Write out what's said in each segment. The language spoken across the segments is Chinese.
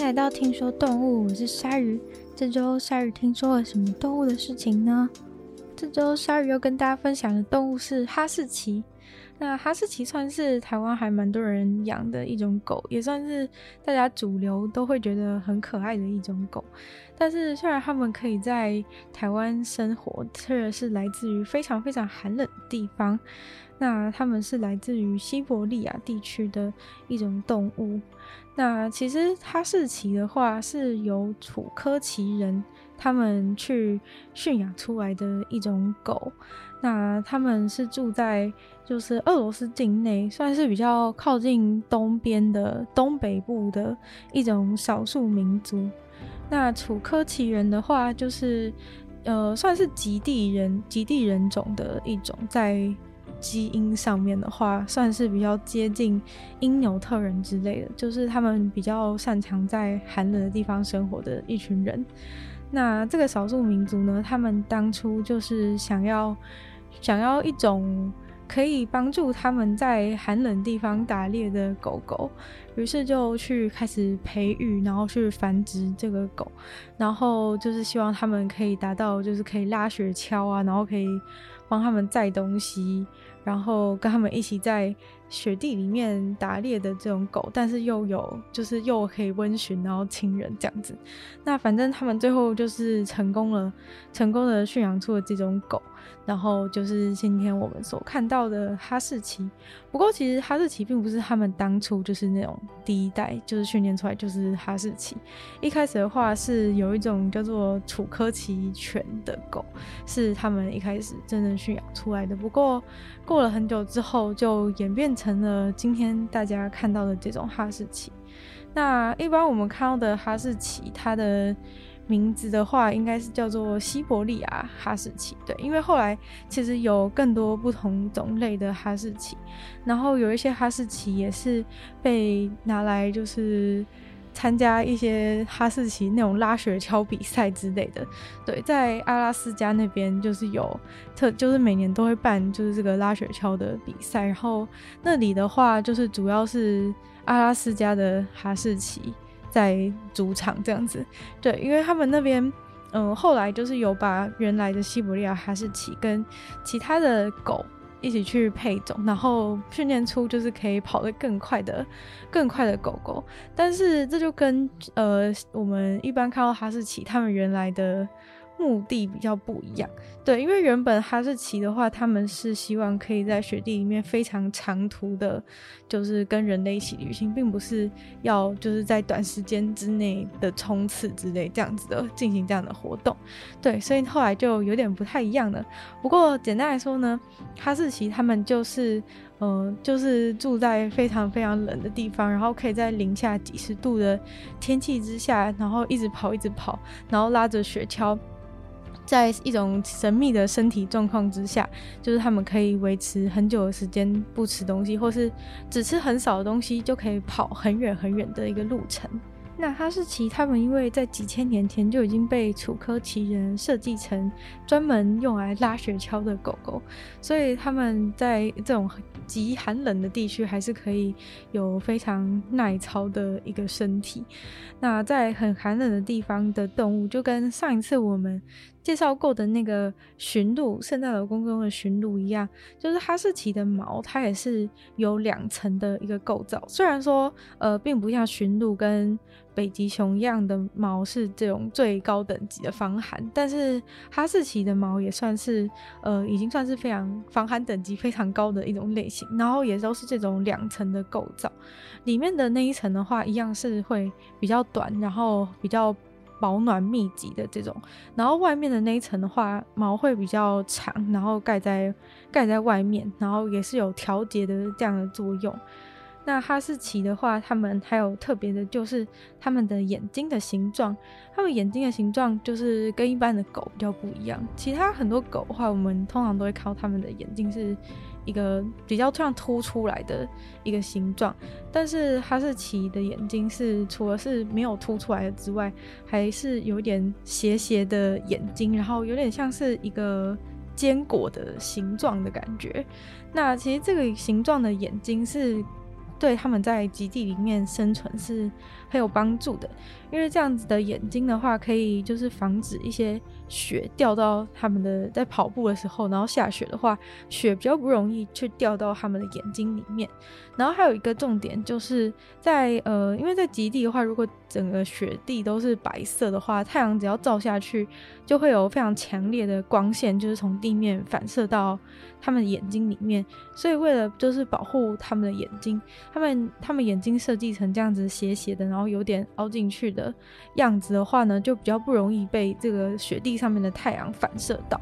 来到听说动物，我是鲨鱼。这周鲨鱼听说了什么动物的事情呢？这周鲨鱼要跟大家分享的动物是哈士奇。那哈士奇算是台湾还蛮多人养的一种狗，也算是大家主流都会觉得很可爱的一种狗。但是虽然它们可以在台湾生活，特别是来自于非常非常寒冷的地方。那它们是来自于西伯利亚地区的一种动物。那其实哈士奇的话是由楚科奇人他们去驯养出来的一种狗。那他们是住在就是俄罗斯境内，算是比较靠近东边的东北部的一种少数民族。那楚科奇人的话，就是呃，算是极地人、极地人种的一种，在基因上面的话，算是比较接近因纽特人之类的，就是他们比较擅长在寒冷的地方生活的一群人。那这个少数民族呢，他们当初就是想要。想要一种可以帮助他们在寒冷地方打猎的狗狗，于是就去开始培育，然后去繁殖这个狗，然后就是希望他们可以达到，就是可以拉雪橇啊，然后可以帮他们载东西，然后跟他们一起在雪地里面打猎的这种狗，但是又有就是又可以温驯，然后亲人这样子。那反正他们最后就是成功了，成功的驯养出了这种狗。然后就是今天我们所看到的哈士奇。不过其实哈士奇并不是他们当初就是那种第一代就是训练出来就是哈士奇。一开始的话是有一种叫做楚科奇犬的狗，是他们一开始真正驯养出来的。不过过了很久之后，就演变成了今天大家看到的这种哈士奇。那一般我们看到的哈士奇，它的名字的话，应该是叫做西伯利亚哈士奇，对，因为后来其实有更多不同种类的哈士奇，然后有一些哈士奇也是被拿来就是参加一些哈士奇那种拉雪橇比赛之类的，对，在阿拉斯加那边就是有特，就是每年都会办就是这个拉雪橇的比赛，然后那里的话就是主要是阿拉斯加的哈士奇。在主场这样子，对，因为他们那边，嗯，后来就是有把原来的西伯利亚哈士奇跟其他的狗一起去配种，然后训练出就是可以跑得更快的、更快的狗狗。但是这就跟呃我们一般看到哈士奇，他们原来的。目的比较不一样，对，因为原本哈士奇的话，他们是希望可以在雪地里面非常长途的，就是跟人类一起旅行，并不是要就是在短时间之内的冲刺之类这样子的进行这样的活动，对，所以后来就有点不太一样了。不过简单来说呢，哈士奇他们就是，嗯、就是住在非常非常冷的地方，然后可以在零下几十度的天气之下，然后一直跑一直跑，然后拉着雪橇。在一种神秘的身体状况之下，就是他们可以维持很久的时间不吃东西，或是只吃很少的东西，就可以跑很远很远的一个路程。那哈士奇他们因为在几千年前就已经被楚科奇人设计成专门用来拉雪橇的狗狗，所以他们在这种极寒冷的地区还是可以有非常耐操的一个身体。那在很寒冷的地方的动物，就跟上一次我们介绍过的那个驯鹿，圣诞老公公的驯鹿一样，就是哈士奇的毛，它也是有两层的一个构造。虽然说，呃，并不像驯鹿跟北极熊一样的毛是这种最高等级的防寒，但是哈士奇的毛也算是，呃，已经算是非常防寒等级非常高的一种类型。然后也都是这种两层的构造，里面的那一层的话，一样是会比较短，然后比较。保暖密集的这种，然后外面的那一层的话，毛会比较长，然后盖在盖在外面，然后也是有调节的这样的作用。那哈士奇的话，它们还有特别的就是它们的眼睛的形状，它们眼睛的形状就是跟一般的狗比较不一样。其他很多狗的话，我们通常都会靠它们的眼睛是一个比较这样凸出来的一个形状，但是哈士奇的眼睛是除了是没有凸出来的之外，还是有点斜斜的眼睛，然后有点像是一个坚果的形状的感觉。那其实这个形状的眼睛是对他们在基地里面生存是很有帮助的。因为这样子的眼睛的话，可以就是防止一些雪掉到他们的在跑步的时候，然后下雪的话，雪比较不容易去掉到他们的眼睛里面。然后还有一个重点就是在呃，因为在极地的话，如果整个雪地都是白色的话，太阳只要照下去，就会有非常强烈的光线，就是从地面反射到他们眼睛里面。所以为了就是保护他们的眼睛，他们他们眼睛设计成这样子斜斜的，然后然后有点凹进去的。的样子的话呢，就比较不容易被这个雪地上面的太阳反射到。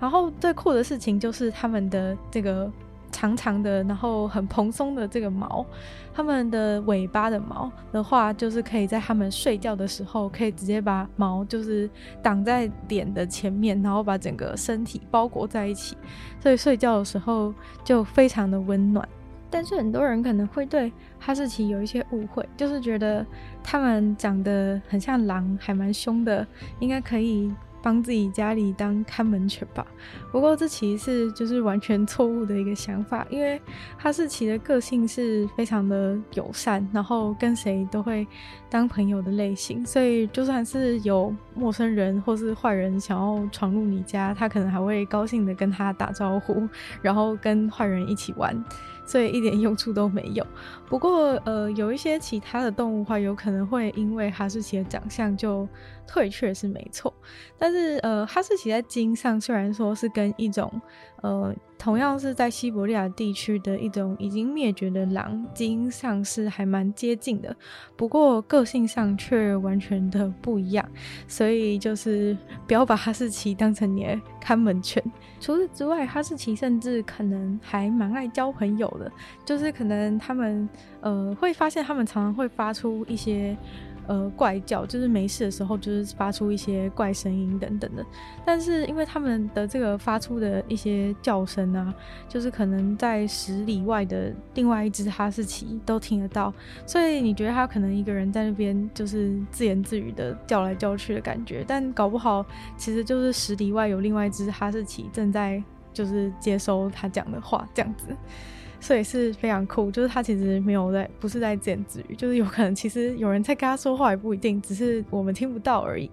然后最酷的事情就是他们的这个长长的，然后很蓬松的这个毛，他们的尾巴的毛的话，就是可以在他们睡觉的时候，可以直接把毛就是挡在脸的前面，然后把整个身体包裹在一起，所以睡觉的时候就非常的温暖。但是很多人可能会对哈士奇有一些误会，就是觉得它们长得很像狼，还蛮凶的，应该可以帮自己家里当看门犬吧。不过这其实是就是完全错误的一个想法，因为哈士奇的个性是非常的友善，然后跟谁都会当朋友的类型，所以就算是有陌生人或是坏人想要闯入你家，他可能还会高兴的跟他打招呼，然后跟坏人一起玩。所以一点用处都没有。不过，呃，有一些其他的动物话，有可能会因为哈士奇的长相就退却，是没错。但是，呃，哈士奇在基因上虽然说是跟一种，呃，同样是在西伯利亚地区的一种已经灭绝的狼基因上是还蛮接近的，不过个性上却完全的不一样。所以，就是不要把哈士奇当成你的看门犬。除此之外，哈士奇甚至可能还蛮爱交朋友的，就是可能他们呃会发现他们常常会发出一些呃怪叫，就是没事的时候就是发出一些怪声音等等的。但是因为他们的这个发出的一些叫声啊，就是可能在十里外的另外一只哈士奇都听得到，所以你觉得他可能一个人在那边就是自言自语的叫来叫去的感觉，但搞不好其实就是十里外有另外一只哈士奇正在就是接收他讲的话这样子。所以是非常酷，就是他其实没有在，不是在自言自语，就是有可能其实有人在跟他说话，也不一定，只是我们听不到而已。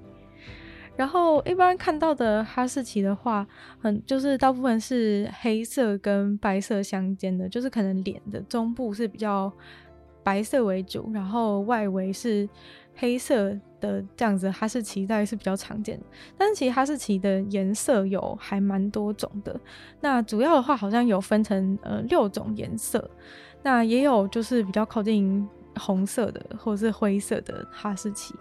然后一般看到的哈士奇的话，很就是大部分是黑色跟白色相间的，就是可能脸的中部是比较白色为主，然后外围是黑色的这样子，哈士奇大概是比较常见的。但是其实哈士奇的颜色有还蛮多种的。那主要的话好像有分成呃六种颜色，那也有就是比较靠近红色的或者是灰色的哈士奇，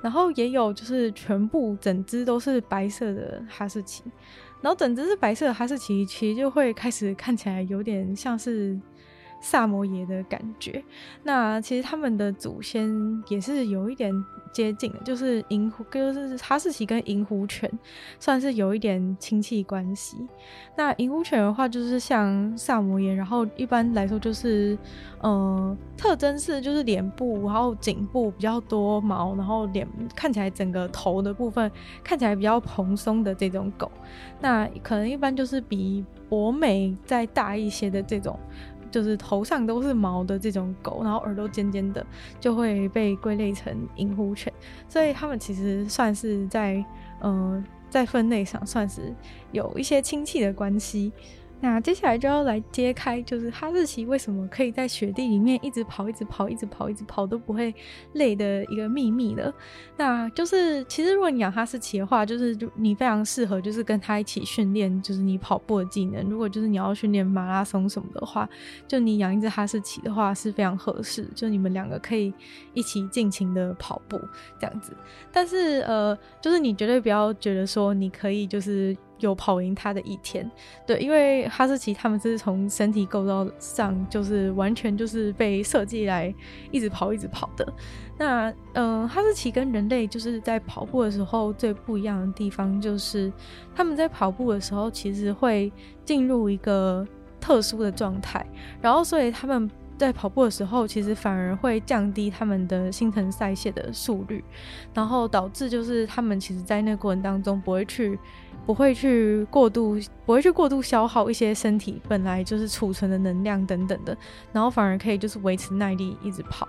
然后也有就是全部整只都是白色的哈士奇。然后整只是白色的哈士奇，其实就会开始看起来有点像是。萨摩耶的感觉，那其实他们的祖先也是有一点接近的，就是银狐，就是哈士奇跟银狐犬算是有一点亲戚关系。那银狐犬的话，就是像萨摩耶，然后一般来说就是，呃，特征是就是脸部，然后颈部比较多毛，然后脸看起来整个头的部分看起来比较蓬松的这种狗。那可能一般就是比博美再大一些的这种。就是头上都是毛的这种狗，然后耳朵尖尖的，就会被归类成银狐犬，所以它们其实算是在，嗯、呃，在分类上算是有一些亲戚的关系。那接下来就要来揭开，就是哈士奇为什么可以在雪地里面一直跑、一直跑、一直跑、一直跑都不会累的一个秘密了。那就是，其实如果你养哈士奇的话，就是你非常适合，就是跟他一起训练，就是你跑步的技能。如果就是你要训练马拉松什么的话，就你养一只哈士奇的话是非常合适，就你们两个可以一起尽情的跑步这样子。但是呃，就是你绝对不要觉得说你可以就是。有跑赢他的一天，对，因为哈士奇他们是从身体构造上就是完全就是被设计来一直跑一直跑的。那嗯、哈士奇跟人类就是在跑步的时候最不一样的地方，就是他们在跑步的时候其实会进入一个特殊的状态，然后所以他们在跑步的时候其实反而会降低他们的新陈代谢的速率，然后导致就是他们其实在那个过程当中不会去。不会去过度，不会去过度消耗一些身体本来就是储存的能量等等的，然后反而可以就是维持耐力一直跑。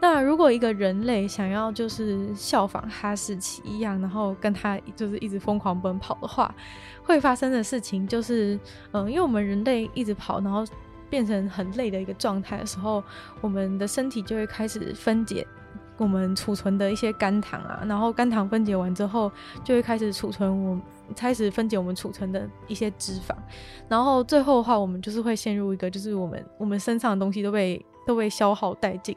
那如果一个人类想要就是效仿哈士奇一样，然后跟他就是一直疯狂奔跑的话，会发生的事情就是，嗯，因为我们人类一直跑，然后变成很累的一个状态的时候，我们的身体就会开始分解我们储存的一些肝糖啊，然后肝糖分解完之后，就会开始储存我开始分解我们储存的一些脂肪，然后最后的话，我们就是会陷入一个就是我们我们身上的东西都被。都被消耗殆尽，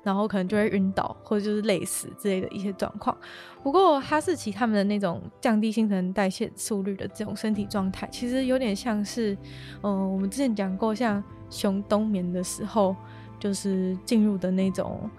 然后可能就会晕倒或者就是累死之类的一些状况。不过哈士奇他们的那种降低新陈代谢速率的这种身体状态，其实有点像是，嗯、我们之前讲过，像熊冬眠的时候，就是进入的那种。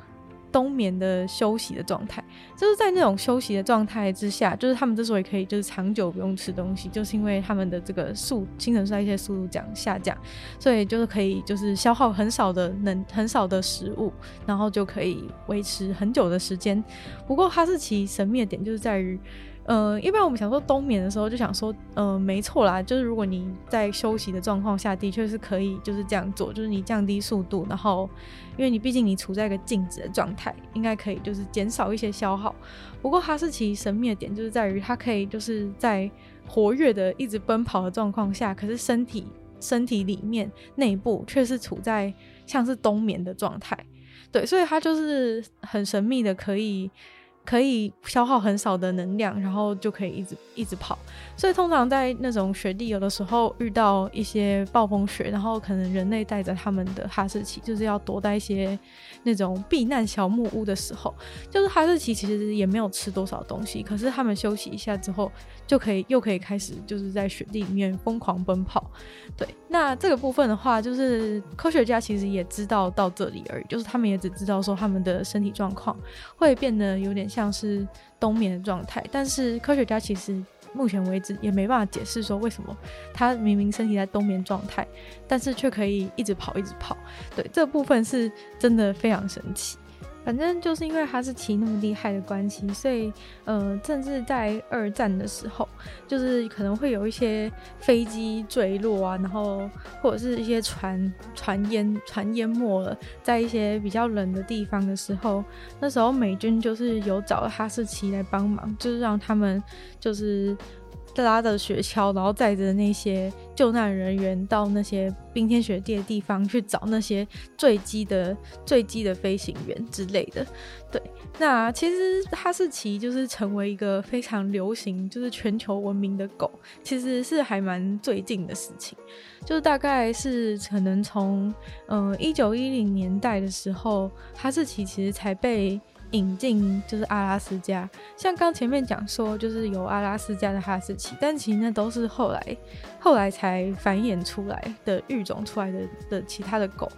冬眠的休息的状态，就是在那种休息的状态之下，就是他们之所以可以就是长久不用吃东西，就是因为他们的这个速新陈代谢速度降下降，所以就是可以就是消耗很少的能很少的食物，然后就可以维持很久的时间。不过哈士奇神秘的点就是在于。呃，一般我们想说冬眠的时候，就想说，呃，没错啦，就是如果你在休息的状况下，的确是可以就是这样做，就是你降低速度，然后，因为你毕竟你处在一个静止的状态，应该可以就是减少一些消耗。不过哈士奇神秘的点就是在于它可以就是在活跃的一直奔跑的状况下，可是身体身体里面内部却是处在像是冬眠的状态，对，所以它就是很神秘的可以。可以消耗很少的能量，然后就可以一直一直跑。所以通常在那种雪地，有的时候遇到一些暴风雪，然后可能人类带着他们的哈士奇，就是要躲在一些那种避难小木屋的时候，就是哈士奇其实也没有吃多少东西，可是他们休息一下之后，就可以又可以开始就是在雪地里面疯狂奔跑。对，那这个部分的话，就是科学家其实也知道到这里而已，就是他们也只知道说他们的身体状况会变得有点像。是冬眠的状态，但是科学家其实目前为止也没办法解释说为什么他明明身体在冬眠状态，但是却可以一直跑一直跑。对，这部分是真的非常神奇。反正就是因为哈士奇那么厉害的关系，所以呃，甚至在二战的时候，就是可能会有一些飞机坠落啊，然后或者是一些船船淹船淹没了，在一些比较冷的地方的时候，那时候美军就是有找哈士奇来帮忙，就是让他们就是。拉着雪橇，然后载着那些救难人员到那些冰天雪地的地方去找那些坠机的坠机的飞行员之类的。对，那其实哈士奇就是成为一个非常流行，就是全球闻名的狗，其实是还蛮最近的事情，就是大概是可能从嗯一九一零年代的时候，哈士奇其实才被。引进就是阿拉斯加，像刚前面讲说，就是有阿拉斯加的哈士奇，但其实那都是后来后来才繁衍出来的育种出来的的其他的狗，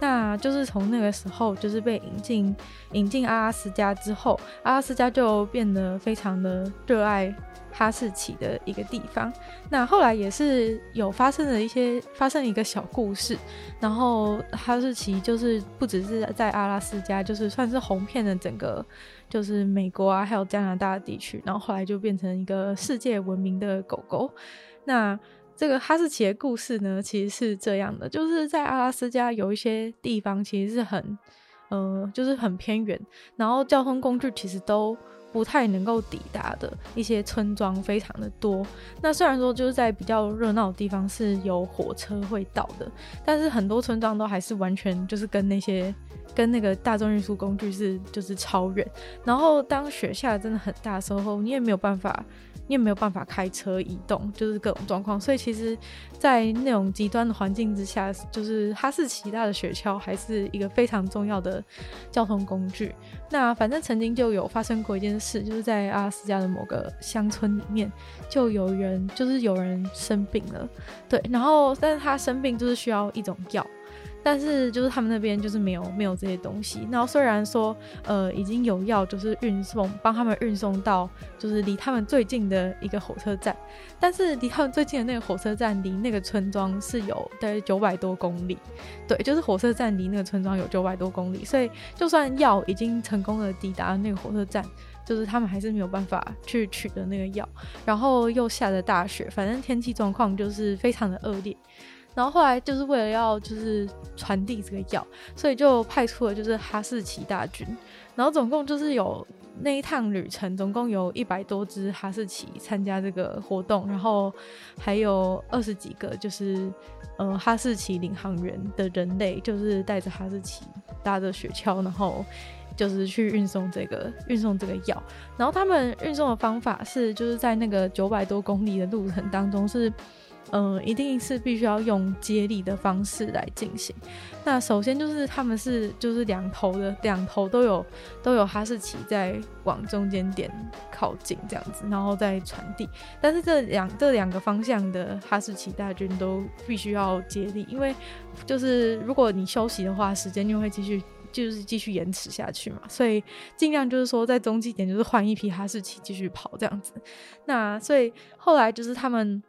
那就是从那个时候就是被引进引进阿拉斯加之后，阿拉斯加就变得非常的热爱。哈士奇的一个地方，那后来也是有发生了一些发生一个小故事，然后哈士奇就是不只是在阿拉斯加，就是算是红遍了整个就是美国啊，还有加拿大的地区，然后后来就变成一个世界闻名的狗狗。那这个哈士奇的故事呢，其实是这样的，就是在阿拉斯加有一些地方其实是很，呃，就是很偏远，然后交通工具其实都。不太能够抵达的一些村庄非常的多。那虽然说就是在比较热闹的地方是有火车会到的，但是很多村庄都还是完全就是跟那些跟那个大众运输工具是就是超远。然后当雪下真的很大的时候，你也没有办法。你也没有办法开车移动，就是各种状况，所以其实，在那种极端的环境之下，就是哈士奇大的雪橇还是一个非常重要的交通工具。那反正曾经就有发生过一件事，就是在阿拉斯加的某个乡村里面，就有人就是有人生病了，对，然后但是他生病就是需要一种药。但是就是他们那边就是没有没有这些东西。然后虽然说呃已经有药，就是运送帮他们运送到就是离他们最近的一个火车站，但是离他们最近的那个火车站离那个村庄是有大概九百多公里。对，就是火车站离那个村庄有九百多公里，所以就算药已经成功的抵达那个火车站。就是他们还是没有办法去取得那个药，然后又下着大雪，反正天气状况就是非常的恶劣。然后后来就是为了要就是传递这个药，所以就派出了就是哈士奇大军，然后总共就是有。那一趟旅程总共有一百多只哈士奇参加这个活动，然后还有二十几个就是呃哈士奇领航员的人类，就是带着哈士奇搭着雪橇，然后就是去运送这个运送这个药。然后他们运送的方法是就是在那个九百多公里的路程当中是。嗯、一定是必须要用接力的方式来进行。那首先就是他们是就是两头的两头都有都有哈士奇在往中间点靠近这样子，然后再传递。但是这两这两个方向的哈士奇大军都必须要接力，因为就是如果你休息的话，时间就会继续就是继续延迟下去嘛。所以尽量就是说在中继点就是换一批哈士奇继续跑这样子。那所以后来就是他们。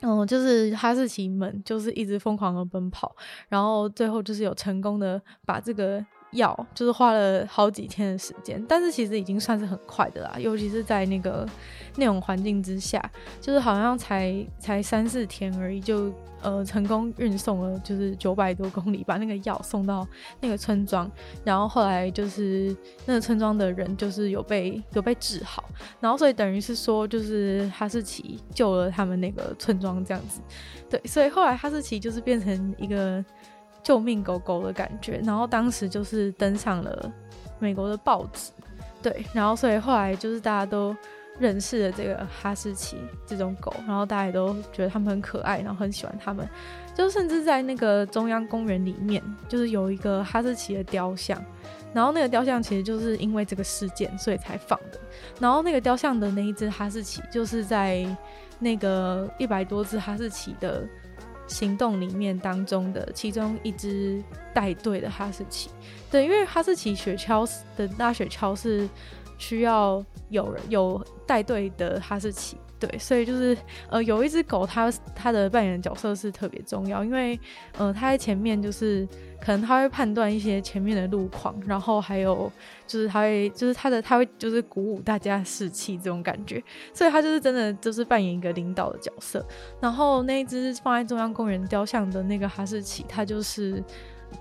嗯，就是哈士奇们就是一直疯狂的奔跑，然后最后就是有成功的把这个药，就是花了好几天的时间，但是其实已经算是很快的啦，尤其是在那个那种环境之下，就是好像才才三四天而已就。呃，成功运送了就是九百多公里，把那个药送到那个村庄，然后后来就是那个村庄的人就是有被有被治好，然后所以等于是说就是哈士奇救了他们那个村庄这样子，对，所以后来哈士奇就是变成一个救命狗狗的感觉，然后当时就是登上了美国的报纸，对，然后所以后来就是大家都。认识了这个哈士奇这种狗，然后大家也都觉得它们很可爱，然后很喜欢它们。就甚至在那个中央公园里面，就是有一个哈士奇的雕像，然后那个雕像其实就是因为这个事件所以才放的。然后那个雕像的那一只哈士奇，就是在那个一百多只哈士奇的行动里面当中的其中一只带队的哈士奇。对，因为哈士奇雪橇的拉雪橇是。需要有人有带队的哈士奇，对，所以就是呃有一只狗它，它的扮演角色是特别重要，因为呃它在前面就是可能它会判断一些前面的路况，然后还有就是它会就是它的它会就是鼓舞大家士气这种感觉，所以它就是真的就是扮演一个领导的角色。然后那一只放在中央公园雕像的那个哈士奇，它就是。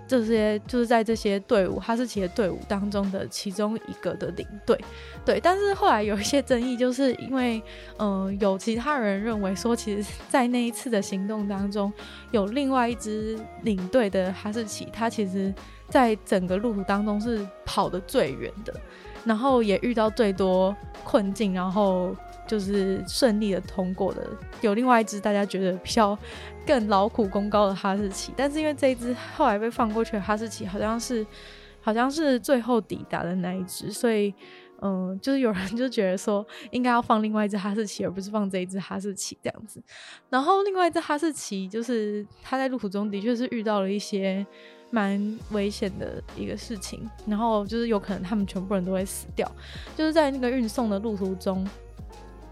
这些就是在这些队伍哈士奇的队伍当中的其中一个的领队，对。但是后来有一些争议，就是因为嗯、有其他人认为说，其实，在那一次的行动当中，有另外一支领队的哈士奇，它其实在整个路途当中是跑得最远的，然后也遇到最多困境，然后。就是顺利的通过的，有另外一只大家觉得比较更劳苦功高的哈士奇，但是因为这一只后来被放过去的哈士奇好像是好像是最后抵达的那一只，所以嗯，就是有人就觉得说应该要放另外一只哈士奇，而不是放这一只哈士奇这样子。然后另外一只哈士奇就是他在路途中的确是遇到了一些蛮危险的一个事情，然后就是有可能他们全部人都会死掉，就是在那个运送的路途中。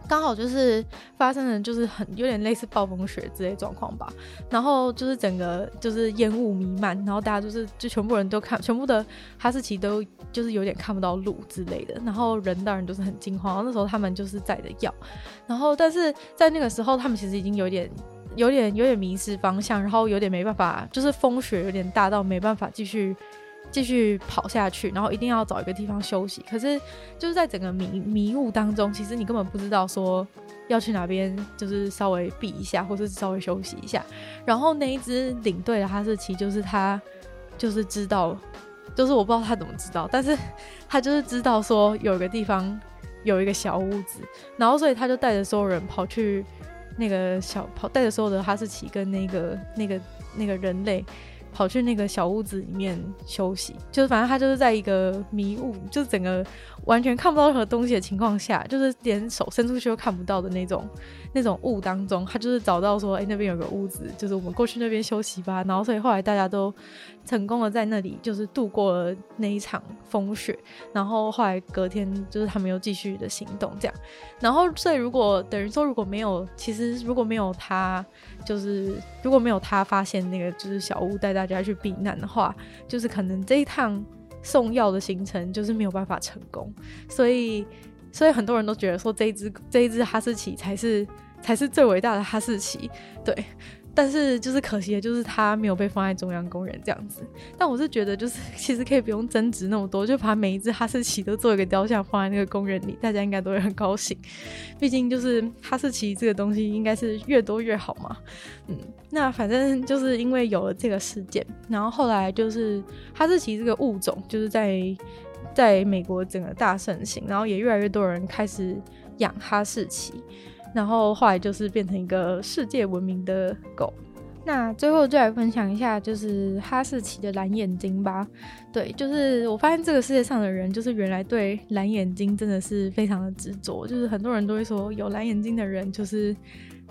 刚好就是发生了，就是很有点类似暴风雪之类状况吧。然后就是整个就是烟雾弥漫，然后大家就是就全部人都看，全部的哈士奇都就是有点看不到路之类的。然后人当然都是很惊慌。那时候他们就是载着药，然后但是在那个时候他们其实已经有点、有点、有点迷失方向，然后有点没办法，就是风雪有点大到没办法继续。继续跑下去，然后一定要找一个地方休息。可是就是在整个迷迷雾当中，其实你根本不知道说要去哪边，就是稍微避一下，或者是稍微休息一下。然后那一只领队的哈士奇，就是他就是知道，就是我不知道他怎么知道，但是他就是知道说有一个地方有一个小屋子，然后所以他就带着所有人跑去那个小跑，带着所有的哈士奇跟那个那个那个人类。跑去那个小屋子里面休息，就是反正他就是在一个迷雾，就整个完全看不到任何东西的情况下，就是连手伸出去都看不到的那种。那种雾当中，他就是找到说，哎、那边有个屋子，就是我们过去那边休息吧。然后，所以后来大家都成功的在那里，就是度过了那一场风雪。然后后来隔天，就是他们又继续的行动，这样。然后，所以如果等于说如果没有，其实如果没有他，就是如果没有他发现那个就是小屋带大家去避难的话，就是可能这一趟送药的行程就是没有办法成功，所以所以很多人都觉得说这一只这一只哈士奇才是才是最伟大的哈士奇，对。但是就是可惜的，就是它没有被放在中央公园这样子。但我是觉得，就是 其实可以不用争执那么多，就把每一只哈士奇都做一个雕像放在那个公园里，大家应该都会很高兴。毕竟就是哈士奇这个东西应该是越多越好嘛。嗯，那反正就是因为有了这个事件，然后后来就是哈士奇这个物种就是在在美国整个大盛行，然后也越来越多人开始养哈士奇。然后后来就是变成一个世界闻名的狗。那最后就来分享一下，就是哈士奇的蓝眼睛吧。对，就是我发现这个世界上的人，就是原来对蓝眼睛真的是非常的执着。就是很多人都会说，有蓝眼睛的人就是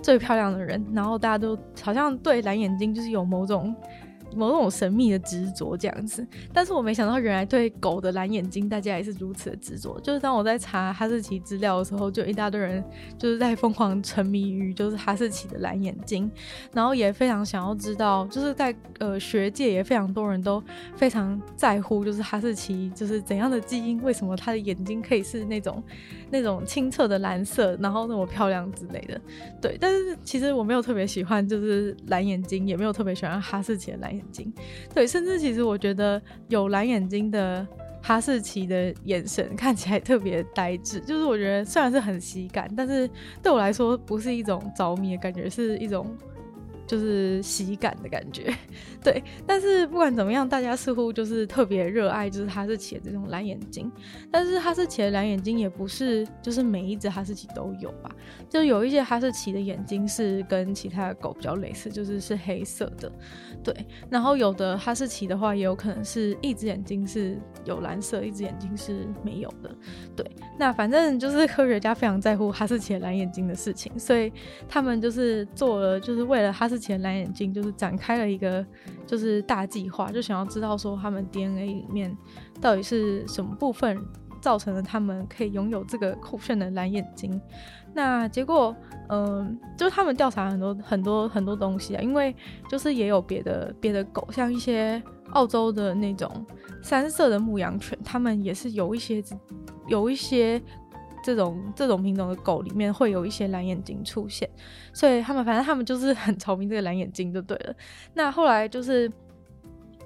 最漂亮的人。然后大家都好像对蓝眼睛就是有某种。某种神秘的执着这样子，但是我没想到原来对狗的蓝眼睛大家也是如此的执着。就是当我在查哈士奇资料的时候，就一大堆人就是在疯狂沉迷于就是哈士奇的蓝眼睛，然后也非常想要知道，就是在呃学界也非常多人都非常在乎，就是哈士奇就是怎样的基因，为什么它的眼睛可以是那种那种清澈的蓝色，然后那么漂亮之类的。对，但是其实我没有特别喜欢就是蓝眼睛，也没有特别喜欢哈士奇的蓝眼睛。对，甚至其实我觉得有蓝眼睛的哈士奇的眼神看起来特别呆滞，就是我觉得虽然是很喜感，但是对我来说不是一种着迷的感觉，是一种。就是喜感的感觉，对。但是不管怎么样，大家似乎就是特别热爱，就是哈士奇的这种蓝眼睛。但是哈士奇的蓝眼睛也不是就是每一只哈士奇都有吧？就有一些哈士奇的眼睛是跟其他的狗比较类似，就是是黑色的，对。然后有的哈士奇的话，也有可能是一只眼睛是有蓝色，一只眼睛是没有的，对。那反正就是科学家非常在乎哈士奇的蓝眼睛的事情，所以他们就是做了，就是为了哈士。之前蓝眼睛就是展开了一个就是大计划，就想要知道说他们 DNA 里面到底是什么部分造成了他们可以拥有这个酷炫的蓝眼睛。那结果，嗯、就是他们调查很多很多很多东西啊，因为就是也有别的别的狗，像一些澳洲的那种三色的牧羊犬，他们也是有一些有一些。这种这种品种的狗里面会有一些蓝眼睛出现，所以他们反正他们就是很着迷这个蓝眼睛就对了。那后来就是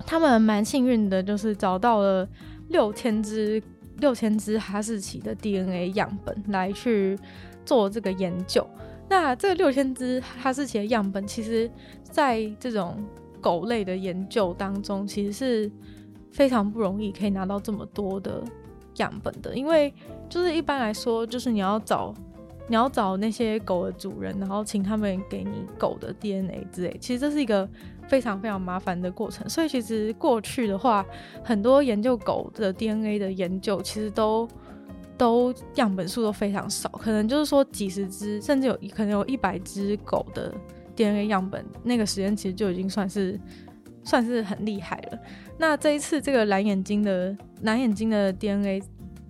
他们蛮幸运的，就是找到了六千只六千只哈士奇的 DNA 样本来去做这个研究。那这个六千只哈士奇的样本，其实在这种狗类的研究当中，其实是非常不容易可以拿到这么多的。样本的，因为就是一般来说，就是你要找你要找那些狗的主人，然后请他们给你狗的 DNA 之类，其实这是一个非常非常麻烦的过程。所以其实过去的话，很多研究狗的 DNA 的研究，其实都都样本数都非常少，可能就是说几十只，甚至有可能有一百只狗的 DNA 样本，那个时间其实就已经算是。算是很厉害了。那这一次这个蓝眼睛的蓝眼睛的 DNA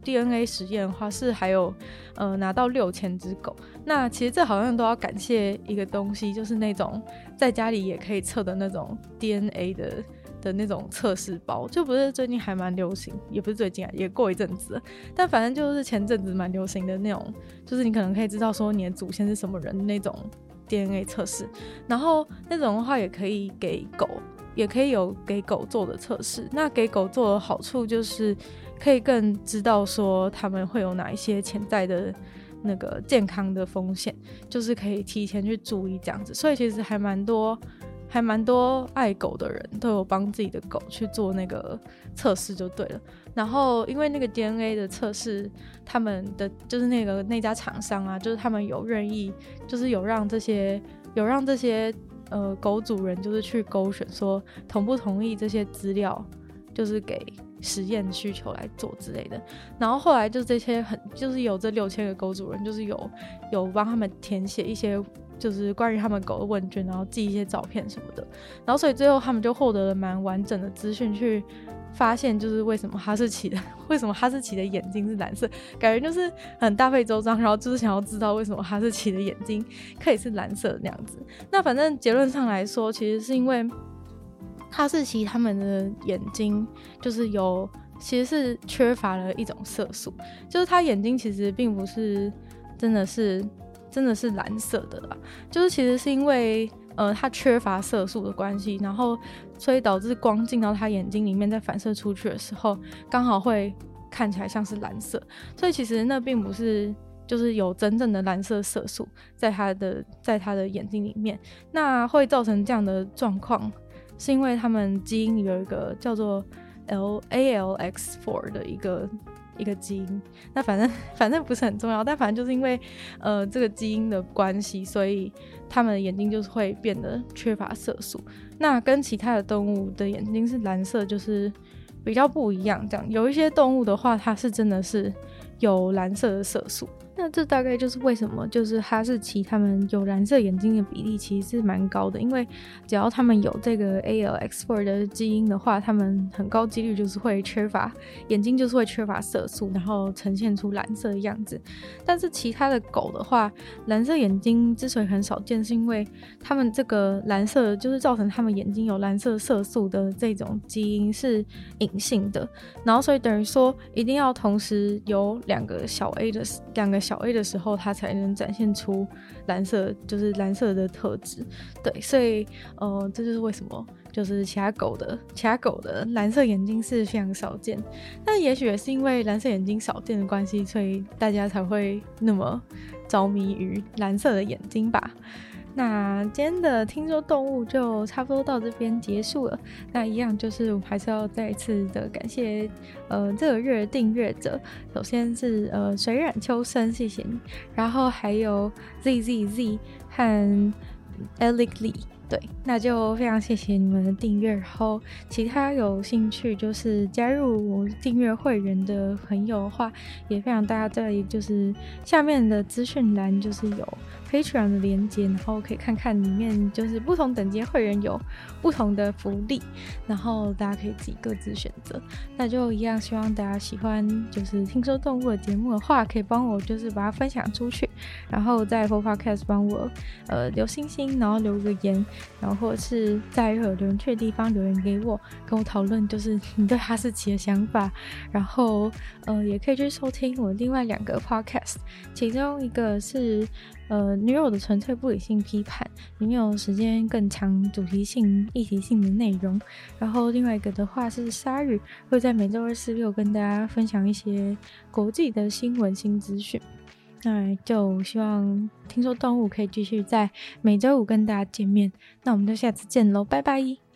DNA 实验的话，是还有呃拿到六千只狗。那其实这好像都要感谢一个东西，就是那种在家里也可以测的那种 DNA 的的那种测试包，就不是最近还蛮流行，也不是最近啊，也过一阵子。但反正就是前阵子蛮流行的那种，就是你可能可以知道说你的祖先是什么人那种 DNA 测试。然后那种的话也可以给狗。也可以有给狗做的测试，那给狗做的好处就是可以更知道说他们会有哪一些潜在的那个健康的风险，就是可以提前去注意这样子。所以其实还蛮多，还蛮多爱狗的人都有帮自己的狗去做那个测试就对了。然后因为那个 DNA 的测试，他们的就是那个那家厂商啊，就是他们有愿意，就是有让这些有让这些。呃，狗主人就是去勾选说同不同意这些资料，就是给实验需求来做之类的。然后后来就这些很，就是有这六千个狗主人，就是有有帮他们填写一些，就是关于他们狗的问卷，然后寄一些照片什么的。然后所以最后他们就获得了蛮完整的资讯去。发现就是为什么哈士奇的 为什么哈士奇的眼睛是蓝色，感觉就是很大费周章，然后就是想要知道为什么哈士奇的眼睛可以是蓝色的那样子。那反正结论上来说，其实是因为哈士奇他们的眼睛就是有其实是缺乏了一种色素，就是它眼睛其实并不是真的是真的是蓝色的啦，就是其实是因为呃它缺乏色素的关系，然后所以导致光进到它眼睛里面再反射出去的时候，刚好会看起来像是蓝色，所以其实那并不是就是有真正的蓝色色素在它的在它的眼睛里面，那会造成这样的状况，是因为他们基因有一个叫做 L A L X four 的一个一个基因，那反正 反正不是很重要，但反正就是因为呃这个基因的关系，所以他们的眼睛就是会变得缺乏色素。那跟其他的动物的眼睛是蓝色，就是比较不一样。这样有一些动物的话，它是真的是有蓝色的色素。那这大概就是为什么，就是哈士奇他们有蓝色眼睛的比例其实是蛮高的，因为只要他们有这个 ALX4 的基因的话，他们很高几率就是会缺乏眼睛，就是会缺乏色素，然后呈现出蓝色的样子。但是其他的狗的话，蓝色眼睛之所以很少见，是因为他们这个蓝色就是造成他们眼睛有蓝色色素的这种基因是隐性的，然后所以等于说一定要同时有两个小 a 的两个。小 A 的时候，它才能展现出蓝色，就是蓝色的特质。对，所以呃，这就是为什么，就是其他狗的其他狗的蓝色眼睛是非常少见。但也许也是因为蓝色眼睛少见的关系，所以大家才会那么着迷于蓝色的眼睛吧。那今天的听说动物就差不多到这边结束了。那一样就是我还是要再一次的感谢呃这个月订阅者，首先是呃水染秋生，谢谢你，然后还有 Z Z Z 和 Alec Lee，对，那就非常谢谢你们的订阅。然后其他有兴趣就是加入订阅会员的朋友的话，也非常大家在就是下面的资讯栏就是有。Patreon 的连接，然后可以看看里面就是不同等级会员有不同的福利，然后大家可以自己各自选择。那就一样，希望大家喜欢就是听说动物的节目的话，可以帮我就是把它分享出去，然后在 Apple Podcast 帮我呃留星星，然后留个言，然后或者是在有留言区的地方留言给我，跟我讨论就是你对哈士奇的想法。然后呃也可以去收听我另外两个 Podcast，其中一个是。呃，女友的纯粹不理性批判，里面有时间更强、主题性、议题性的内容。然后另外一个的话是鲨鱼，会在每周二、四、六跟大家分享一些国际的新闻、新资讯。那就希望听说动物可以继续在每周五跟大家见面。那我们就下次见喽，拜拜。